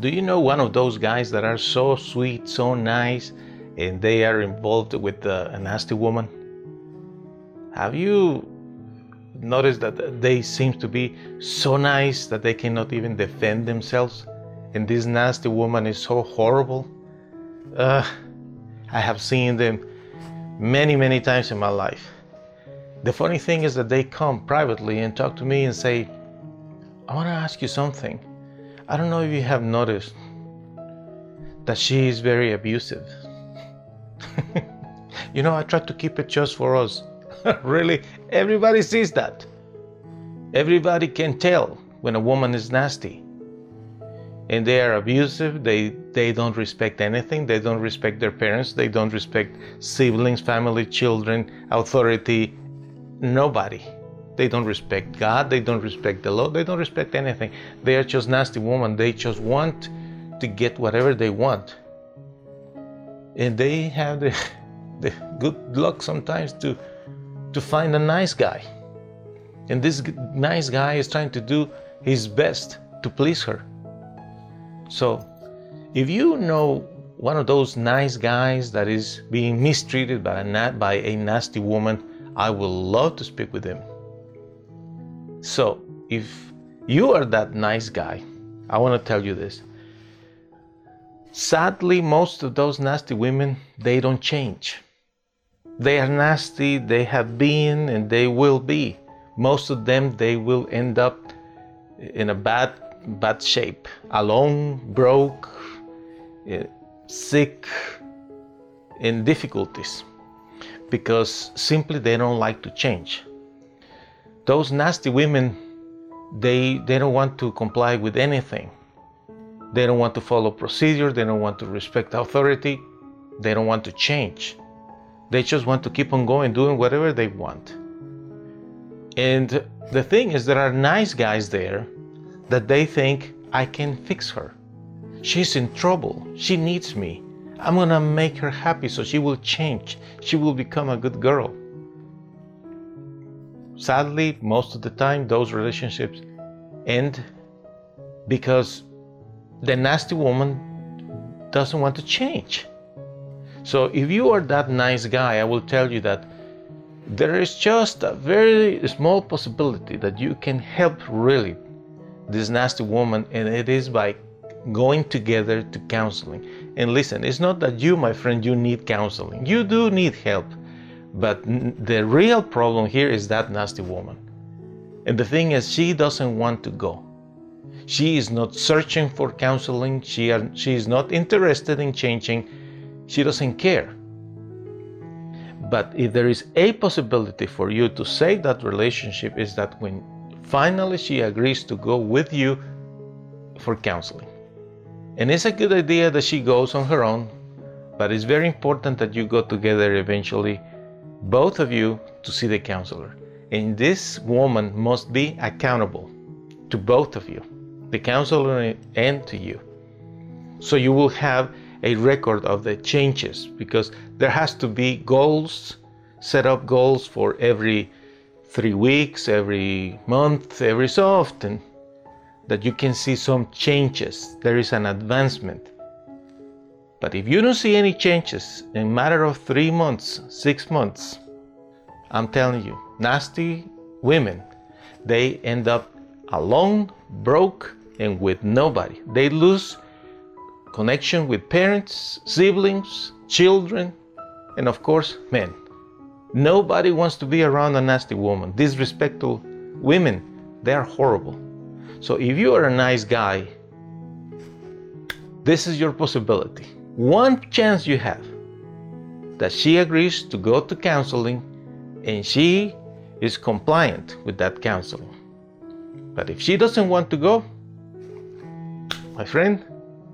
Do you know one of those guys that are so sweet, so nice, and they are involved with a nasty woman? Have you noticed that they seem to be so nice that they cannot even defend themselves? And this nasty woman is so horrible? Uh, I have seen them many, many times in my life. The funny thing is that they come privately and talk to me and say, I want to ask you something. I don't know if you have noticed that she is very abusive. you know, I try to keep it just for us. really, everybody sees that. Everybody can tell when a woman is nasty. And they are abusive, they, they don't respect anything, they don't respect their parents, they don't respect siblings, family, children, authority, nobody. They don't respect God, they don't respect the law, they don't respect anything. They are just nasty women. They just want to get whatever they want. And they have the, the good luck sometimes to, to find a nice guy. And this nice guy is trying to do his best to please her. So, if you know one of those nice guys that is being mistreated by a, by a nasty woman, I would love to speak with him. So, if you are that nice guy, I want to tell you this. Sadly, most of those nasty women, they don't change. They are nasty, they have been, and they will be. Most of them, they will end up in a bad, bad shape, alone, broke, eh, sick, in difficulties, because simply they don't like to change those nasty women they they don't want to comply with anything. They don't want to follow procedure they don't want to respect authority they don't want to change. They just want to keep on going doing whatever they want. And the thing is there are nice guys there that they think i can fix her. She's in trouble. She needs me. I'm gonna make her happy so she will change. She will become a good girl sadly, most of the time, those relationships end because the nasty woman doesn't want to change. So, if you are that nice guy, I will tell you that there is just a very small possibility that you can help really this nasty woman, and it is by going together to counseling. And listen, it's not that you, my friend, you need counseling. You do need help. But the real problem here is that nasty woman. And the thing is, she doesn't want to go. She is not searching for counseling. She, are, she is not interested in changing. She doesn't care. But if there is a possibility for you to save that relationship, is that when finally she agrees to go with you for counseling. And it's a good idea that she goes on her own, but it's very important that you go together eventually both of you to see the counselor. And this woman must be accountable to both of you, the counselor and to you. So you will have a record of the changes because there has to be goals, set up goals for every three weeks, every month, every so often that you can see some changes. There is an advancement. But if you don't see any changes in a matter of three months, six months, I'm telling you, nasty women, they end up alone, broke, and with nobody. They lose connection with parents, siblings, children, and of course, men. Nobody wants to be around a nasty woman. Disrespectful women, they are horrible. So if you are a nice guy, this is your possibility one chance you have that she agrees to go to counseling and she is compliant with that counseling. But if she doesn't want to go, my friend,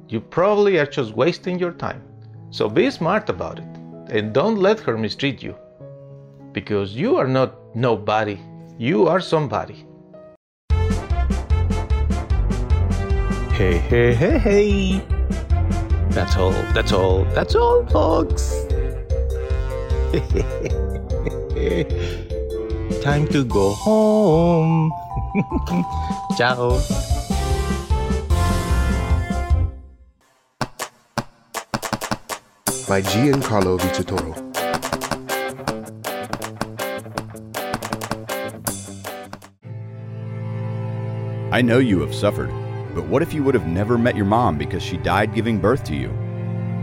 You probably are just wasting your time. So be smart about it and don't let her mistreat you. Because you are not nobody, you are somebody. Hey, hey, hey, hey. That's all, that's all, that's all, folks. Time to go home. Ciao. by Giancarlo Vitatoro. I know you have suffered, but what if you would have never met your mom because she died giving birth to you?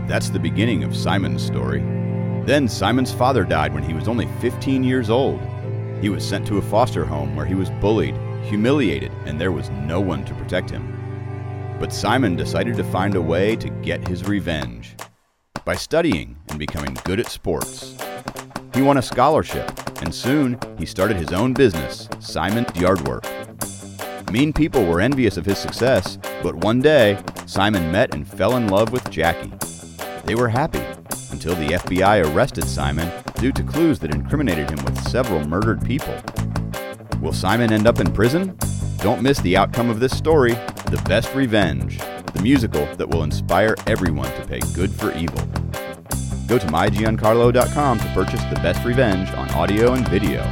That's the beginning of Simon's story. Then Simon's father died when he was only 15 years old. He was sent to a foster home where he was bullied, humiliated, and there was no one to protect him. But Simon decided to find a way to get his revenge by studying and becoming good at sports. He won a scholarship, and soon he started his own business, Simon's Yardwork. Mean people were envious of his success, but one day, Simon met and fell in love with Jackie. They were happy until the FBI arrested Simon due to clues that incriminated him with several murdered people. Will Simon end up in prison? Don't miss the outcome of this story The Best Revenge, the musical that will inspire everyone to pay good for evil. Go to mygiancarlo.com to purchase The Best Revenge on audio and video.